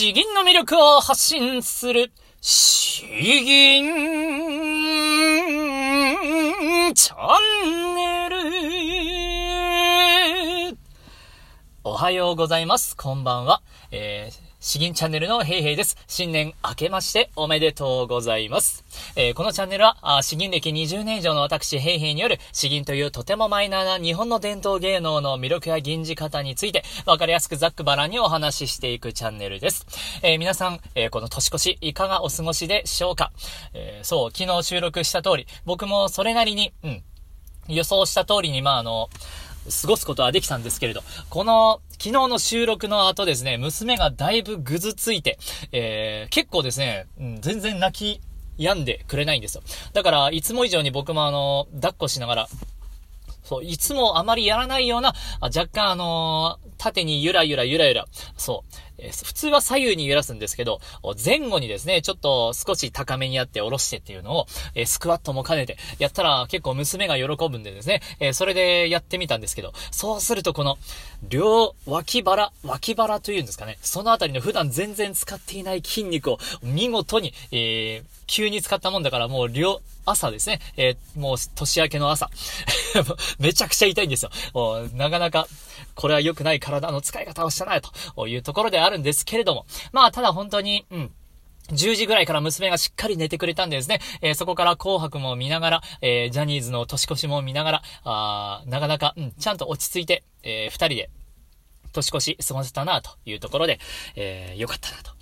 詩吟の魅力を発信する、詩吟チャンネル。おはようございます。こんばんは。えー詩吟チャンネルのヘイヘイです。新年明けましておめでとうございます。えー、このチャンネルは、あ詩吟歴20年以上の私ヘイヘイによる詩吟というとてもマイナーな日本の伝統芸能の魅力や吟じ方についてわかりやすくざっくばらんにお話ししていくチャンネルです。えー、皆さん、えー、この年越しいかがお過ごしでしょうか、えそう、昨日収録した通り、僕もそれなりに、うん、予想した通りに、まあ、あの、過ごすことはできたんですけれど、この、昨日の収録の後ですね、娘がだいぶぐずついて、えー、結構ですね、うん、全然泣き止んでくれないんですよ。だから、いつも以上に僕もあの、抱っこしながら、そう、いつもあまりやらないような、若干あのー、縦にゆらゆらゆらゆら、そう、え、普通は左右に揺らすんですけど、前後にですね、ちょっと少し高めにやって下ろしてっていうのを、え、スクワットも兼ねてやったら結構娘が喜ぶんでですね、えそれでやってみたんですけど、そうするとこの、両脇腹、脇腹というんですかね、そのあたりの普段全然使っていない筋肉を見事に、えー急に使ったもんだからもう両、朝ですね、えもう年明けの朝。めちゃくちゃ痛いんですよ。なかなか、これは良くない体の使い方をしたな、というところであるんですけれども。まあ、ただ本当に、うん。10時ぐらいから娘がしっかり寝てくれたんですね。えー、そこから紅白も見ながら、えー、ジャニーズの年越しも見ながら、あーなかなか、うん、ちゃんと落ち着いて、えー、二人で、年越し過ごせたな、というところで、えー、よかったな、と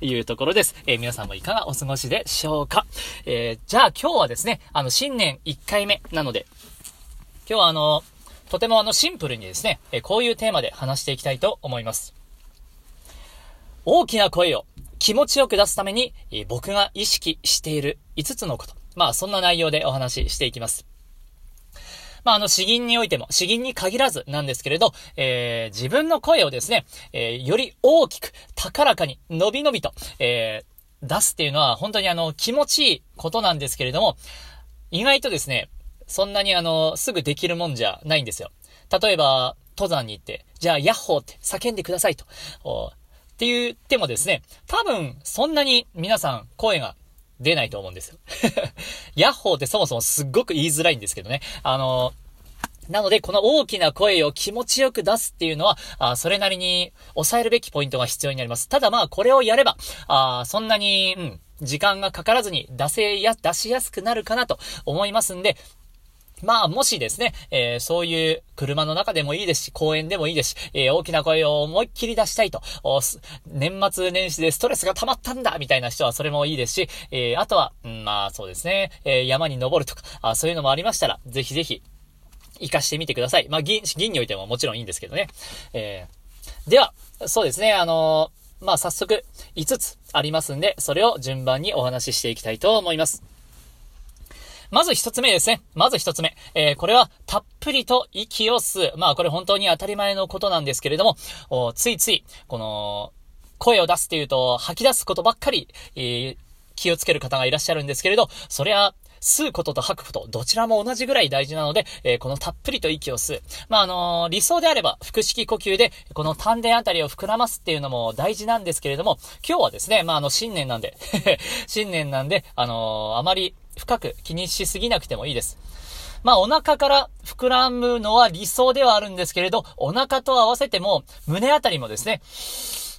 いうところです。えー、皆さんもいかがお過ごしでしょうか？えー、じゃあ今日はですね、あの、新年1回目なので、今日はあの、とてもあのシンプルにですね、えこういうテーマで話していきたいと思います。大きな声を気持ちよく出すために、え僕が意識している5つのこと。まあそんな内容でお話ししていきます。まあ、あの、詩吟においても、詩吟に限らずなんですけれど、えー、自分の声をですね、えー、より大きく、高らかに、伸び伸びと、えー、出すっていうのは、本当にあの、気持ちいいことなんですけれども、意外とですね、そんなにあの、すぐできるもんじゃないんですよ。例えば、登山に行って、じゃあ、ヤッホーって叫んでくださいと。って言ってもですね、多分、そんなに皆さん声が出ないと思うんですよ。ヤッホーってそもそもすっごく言いづらいんですけどね。あの、なので、この大きな声を気持ちよく出すっていうのは、あそれなりに抑えるべきポイントが必要になります。ただまあ、これをやれば、あそんなに、うん、時間がかからずに出せや、出しやすくなるかなと思いますんで、まあ、もしですね、えー、そういう車の中でもいいですし、公園でもいいですし、えー、大きな声を思いっきり出したいと、年末年始でストレスが溜まったんだみたいな人はそれもいいですし、えー、あとは、うん、まあそうですね、え山に登るとかあ、そういうのもありましたら、ぜひぜひ、活かしてみてください。まあ、銀、銀においてももちろんいいんですけどね。えでは、そうですね、あのまあ、早速、5つありますんで、それを順番にお話ししていきたいと思います。まず一つ目ですね。まず一つ目。えー、これは、たっぷりと息を吸う。まあ、これ本当に当たり前のことなんですけれども、ついつい、この、声を出すっていうと、吐き出すことばっかり、えー、気をつける方がいらっしゃるんですけれど、それは、吸うことと吐くこと、どちらも同じぐらい大事なので、えー、このたっぷりと息を吸う。まあ、あのー、理想であれば、腹式呼吸で、この丹田あたりを膨らますっていうのも大事なんですけれども、今日はですね、まあ、あの、新年なんで 新年なんで、あのー、あまり深く気にしすぎなくてもいいです。まあお腹から膨らむのは理想ではあるんですけれど、お腹と合わせても胸あたりもですね、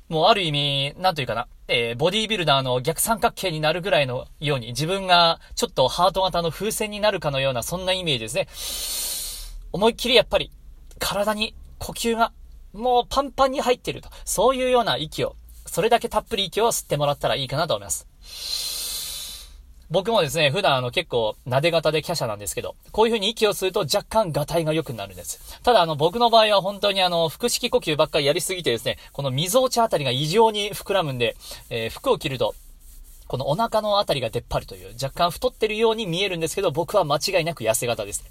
もうある意味、なんというかな、えー、ボディービルダーの逆三角形になるぐらいのように、自分がちょっとハート型の風船になるかのような、そんなイメージですね。思いっきりやっぱり、体に呼吸が、もうパンパンに入っていると。そういうような息を、それだけたっぷり息を吸ってもらったらいいかなと思います。僕もですね、普段あの結構撫で型で華奢なんですけど、こういう風に息を吸うと若干ガタイが良くなるんです。ただあの僕の場合は本当にあの腹式呼吸ばっかりやりすぎてですね、この溝落ちあたりが異常に膨らむんで、えー、服を着ると、このお腹のあたりが出っ張るという、若干太ってるように見えるんですけど、僕は間違いなく痩せ型です。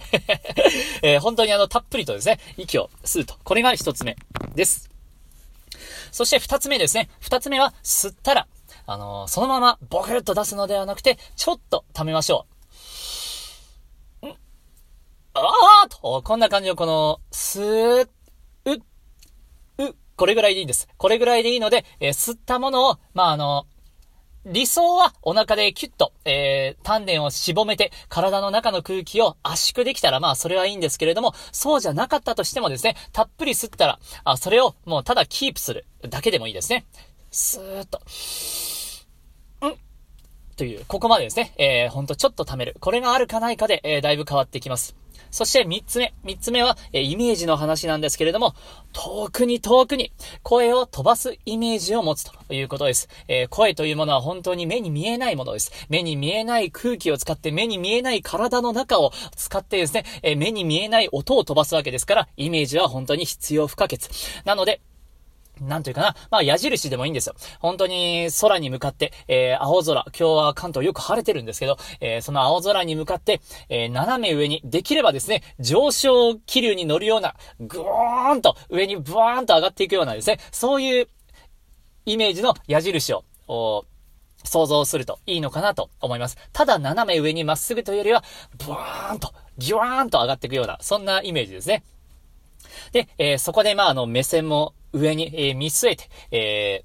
えー、本当にあの、たっぷりとですね、息を吸うと。これが一つ目です。そして二つ目ですね。二つ目は、吸ったら、あのー、そのままボクッと出すのではなくて、ちょっと溜めましょう。ん？あーと、こんな感じのこの、スー、う、う、これぐらいでいいんです。これぐらいでいいので、えー、吸ったものを、まあ、あの、理想はお腹でキュッと、えー、丹田を絞めて体の中の空気を圧縮できたらまあそれはいいんですけれども、そうじゃなかったとしてもですね、たっぷり吸ったら、あ、それをもうただキープするだけでもいいですね。スーッと。という、ここまでですね、えー、ほんとちょっと貯める。これがあるかないかで、えー、だいぶ変わってきます。そして三つ目。三つ目は、えイメージの話なんですけれども、遠くに遠くに声を飛ばすイメージを持つということです。えー、声というものは本当に目に見えないものです。目に見えない空気を使って、目に見えない体の中を使ってですね、えー、目に見えない音を飛ばすわけですから、イメージは本当に必要不可欠。なので、なんというかな。まあ、矢印でもいいんですよ。本当に空に向かって、えー、青空。今日は関東よく晴れてるんですけど、えー、その青空に向かって、えー、斜め上に、できればですね、上昇気流に乗るような、ぐーんと上にブワーンと上がっていくようなですね、そういうイメージの矢印を、想像するといいのかなと思います。ただ斜め上にまっすぐというよりは、ブワーンと、ギュワーンと上がっていくような、そんなイメージですね。で、えー、そこでまあ、あの、目線も上に、え、見据えて、え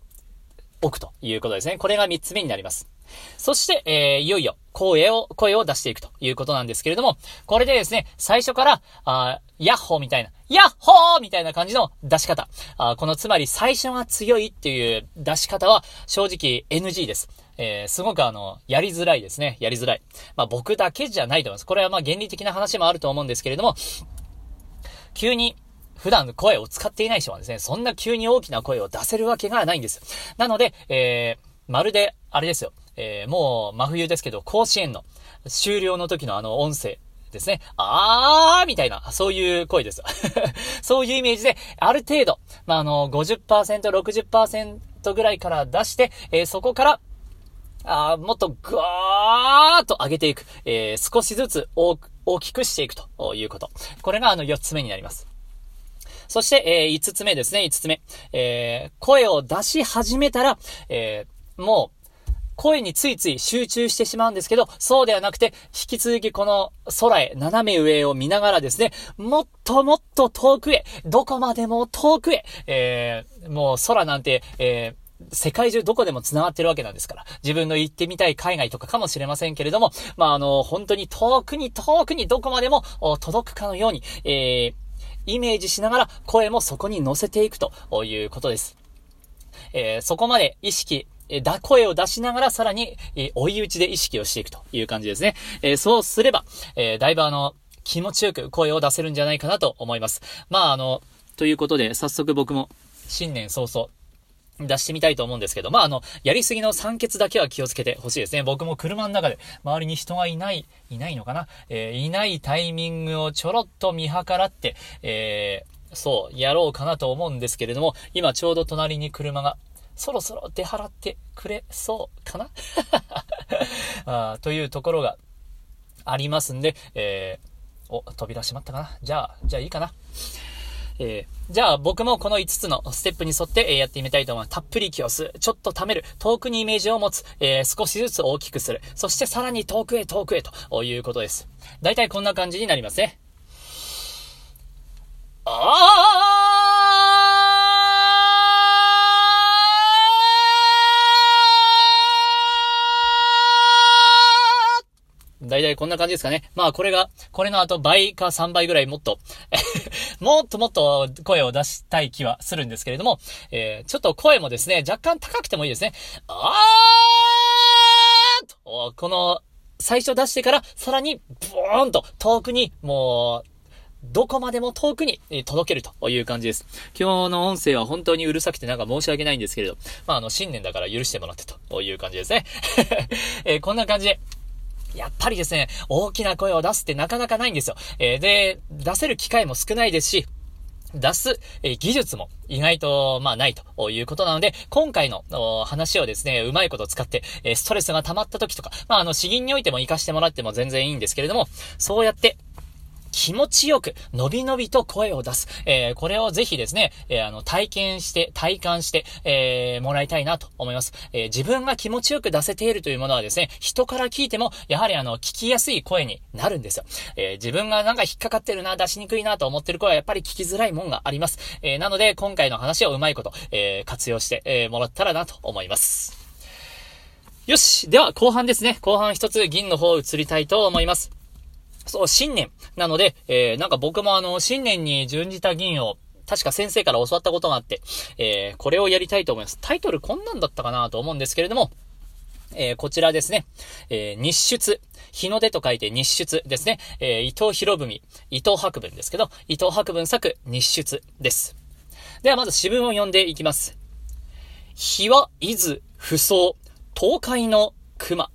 ー、置くということですね。これが三つ目になります。そして、えー、いよいよ、声を、声を出していくということなんですけれども、これでですね、最初から、あヤッホーみたいな、ヤッホーみたいな感じの出し方。あこのつまり最初が強いっていう出し方は正直 NG です。えー、すごくあの、やりづらいですね。やりづらい。まあ僕だけじゃないと思います。これはまあ原理的な話もあると思うんですけれども、急に普段声を使っていない人はですね、そんな急に大きな声を出せるわけがないんです。なので、えー、まるで、あれですよ、えー、もう真冬ですけど、甲子園の終了の時のあの音声、ですね。あーみたいな、そういう声です。そういうイメージで、ある程度、まあ、あの、50%、60%ぐらいから出して、えー、そこから、あもっとぐわーっと上げていく。えー、少しずつ大きくしていくということ。これがあの4つ目になります。そして、えー、5つ目ですね、5つ目。えー、声を出し始めたら、えー、もう、声についつい集中してしまうんですけど、そうではなくて、引き続きこの空へ、斜め上を見ながらですね、もっともっと遠くへ、どこまでも遠くへ、えー、もう空なんて、えー、世界中どこでも繋がってるわけなんですから。自分の行ってみたい海外とかかもしれませんけれども、まあ、あの、本当に遠くに遠くにどこまでも届くかのように、えー、イメージしながら声もそこに乗せていくということです。えー、そこまで意識、えだ、声を出しながらさらに、え追い打ちで意識をしていくという感じですね。えー、そうすれば、えー、だいぶあの、気持ちよく声を出せるんじゃないかなと思います。まああの、ということで、早速僕も新年早々、出してみたいと思うんですけど、まあ、あの、やりすぎの酸欠だけは気をつけてほしいですね。僕も車の中で周りに人がいない、いないのかな？えー、いないタイミングをちょろっと見計らって、えー、そう、やろうかなと思うんですけれども、今ちょうど隣に車が、そろそろ出払ってくれそうかな？あというところがありますんで、えー、お、扉閉まったかな？じゃあ、じゃあいいかな？えー、じゃあ僕もこの5つのステップに沿って、えやってみたいと思います。たっぷり息を吸う。ちょっと溜める。遠くにイメージを持つ。えー、少しずつ大きくする。そしてさらに遠くへ遠くへということです。大体こんな感じになりますね。ああ大体こんな感じですかね。まあこれが、これの後倍か3倍ぐらいもっと もっともっと声を出したい気はするんですけれども、えー、ちょっと声もですね、若干高くてもいいですね。あーと、この、最初出してから、さらに、ボーンと遠くに、もう、どこまでも遠くに届けるという感じです。今日の音声は本当にうるさくてなんか申し訳ないんですけれど、まあ、あの、新年だから許してもらってという感じですね。えー、こんな感じで、やっぱりですね、大きな声を出すってなかなかないんですよ。えー、で、出せる機会も少ないですし、出す、え技術も意外と、まあないということなので、今回の話をですね、うまいこと使って、えストレスが溜まった時とか、まああの、詩吟においても活かしてもらっても全然いいんですけれども、そうやって、気持ちよく、のびのびと声を出す。えー、これをぜひですね、えー、あの、体験して、体感して、えー、もらいたいなと思います。え、自分が気持ちよく出せているというものはですね、人から聞いても、やはりあの、聞きやすい声になるんですよ。え、自分がなんか引っかかってるな、出しにくいなと思ってる声はやっぱり聞きづらいもんがあります。え、なので、今回の話をうまいこと、えー、活用して、え、もらったらなと思います。よし。では、後半ですね。後半一つ銀の方を移りたいと思います。そう、新年。なので、えー、なんか僕もあの、新年に準じた銀を、確か先生から教わったことがあって、えー、これをやりたいと思います。タイトルこんなんだったかなと思うんですけれども、えー、こちらですね。えー、日出。日の出と書いて日出ですね。えー、伊藤博文。伊藤博文ですけど、伊藤博文作日出です。ではまず詩文を読んでいきます。日は伊豆不走。東海の熊。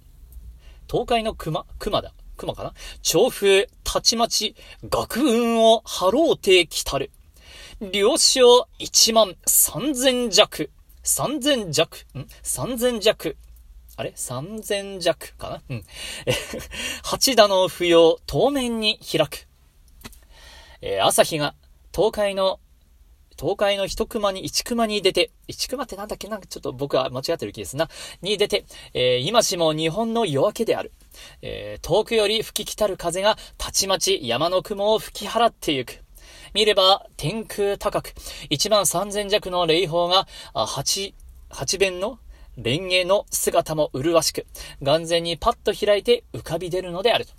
東海の熊？熊だ。熊かな？調風、たちまち、学運を張ろうてきたる。領将一万三千弱。三千弱？ん？三千弱。あれ？三千弱かな？うん。八田の不要、当面に開く。えー、朝日が東海の東海の一熊に一熊に出て、一熊ってなんだっけ？なんかちょっと僕は間違ってる気ですな。に出て、えー、今しも日本の夜明けである。えー、遠くより吹き来たる風が、たちまち山の雲を吹き払ってゆく。見れば、天空高く、一万三千弱の霊峰が、八、八弁の蓮華の姿も麗しく、眼前にパッと開いて浮かび出るのであると。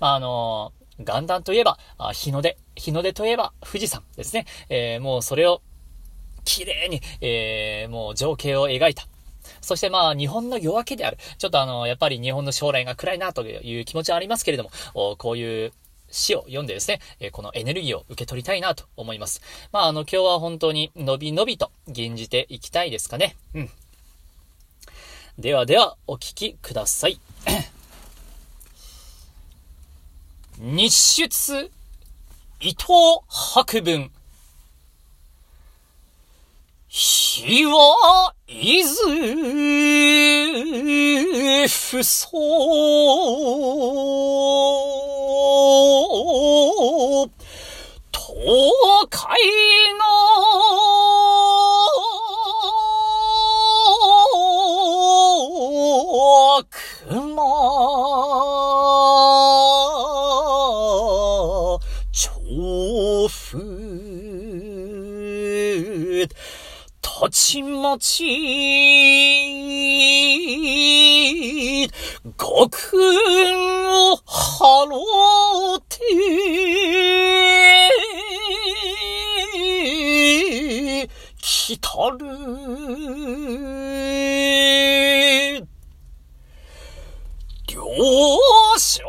あ、あのー、元旦といえば、日の出。日の出といえば富士山ですね。えー、もうそれを綺麗に、えー、もう情景を描いた。そしてまあ、日本の夜明けである。ちょっとあの、やっぱり日本の将来が暗いなという気持ちはありますけれども、こういう詩を読んでですね、このエネルギーを受け取りたいなと思います。まあ、あの、今日は本当にのびのびと吟じていきたいですかね。うん。ではでは、お聞きください。日出伊藤博文。日はいず不相。東海のちまち、極運を張ろうて、来たる。両者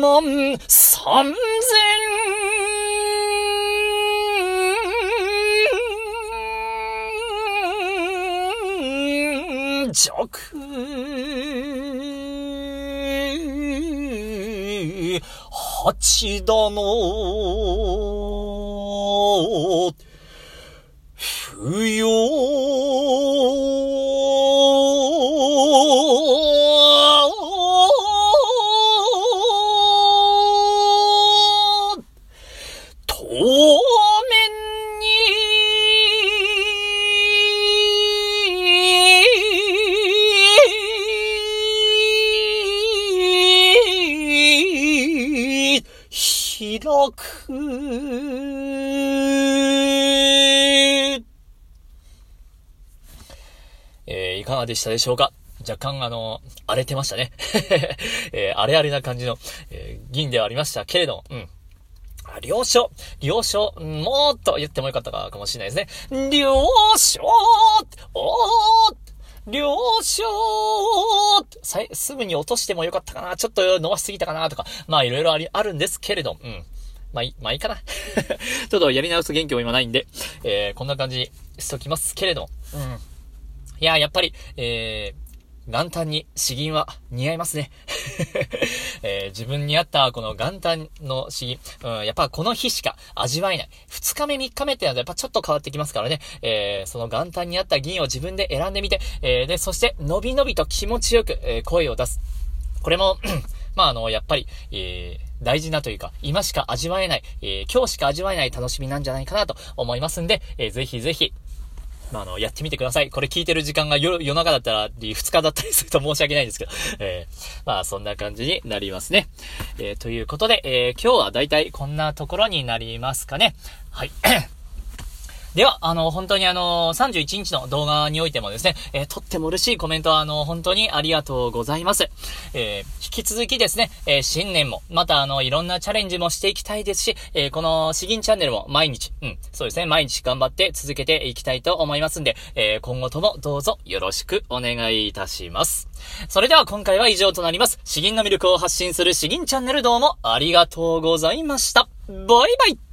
万三千。弱。八だのく。えー、いかがでしたでしょうか？若干あの、荒れてましたね。えー、荒れ荒れな感じの、えー、銀ではありましたけれども、うん。了承了承もっと言ってもよかったかもしれないですね。了承おー了承すぐに落としてもよかったかなちょっと伸ばしすぎたかなとか、まあいろいろあり、あるんですけれど、うん。まあいい、まあいいかな。ちょっとやり直す元気も今ないんで、えー、こんな感じにしときますけれど。うん。いや、やっぱり、えー、元旦に詩吟は似合いますね。えー、自分に合ったこの元旦の詩吟、うん、やっぱこの日しか味わえない。二日目三日目ってのはやっぱちょっと変わってきますからね。えー、その元旦に合った銀を自分で選んでみて、えー、で、そして伸び伸びと気持ちよく、えー、声を出す。これもまあ、あの、やっぱり、えー、大事なというか、今しか味わえない、えー、今日しか味わえない楽しみなんじゃないかなと思いますんで、えー、ぜひぜひ、まあ、あの、やってみてください。これ聞いてる時間が夜、夜中だったり、2日だったりすると申し訳ないんですけど、えー、まあ、そんな感じになりますね。えー、ということで、えー、今日はだいたいこんなところになりますかね。はい。では、あの、本当にあの、31日の動画においてもですね、えー、とっても嬉しいコメントは、あの、本当にありがとうございます。えー、引き続きですね、えー、新年も、またあの、いろんなチャレンジもしていきたいですし、えこの、詩吟チャンネルも毎日、うん、そうですね、毎日頑張って続けていきたいと思いますんで、え今後ともどうぞよろしくお願いいたします。それでは今回は以上となります。詩吟の魅力を発信する詩吟チャンネルどうもありがとうございました。バイバイ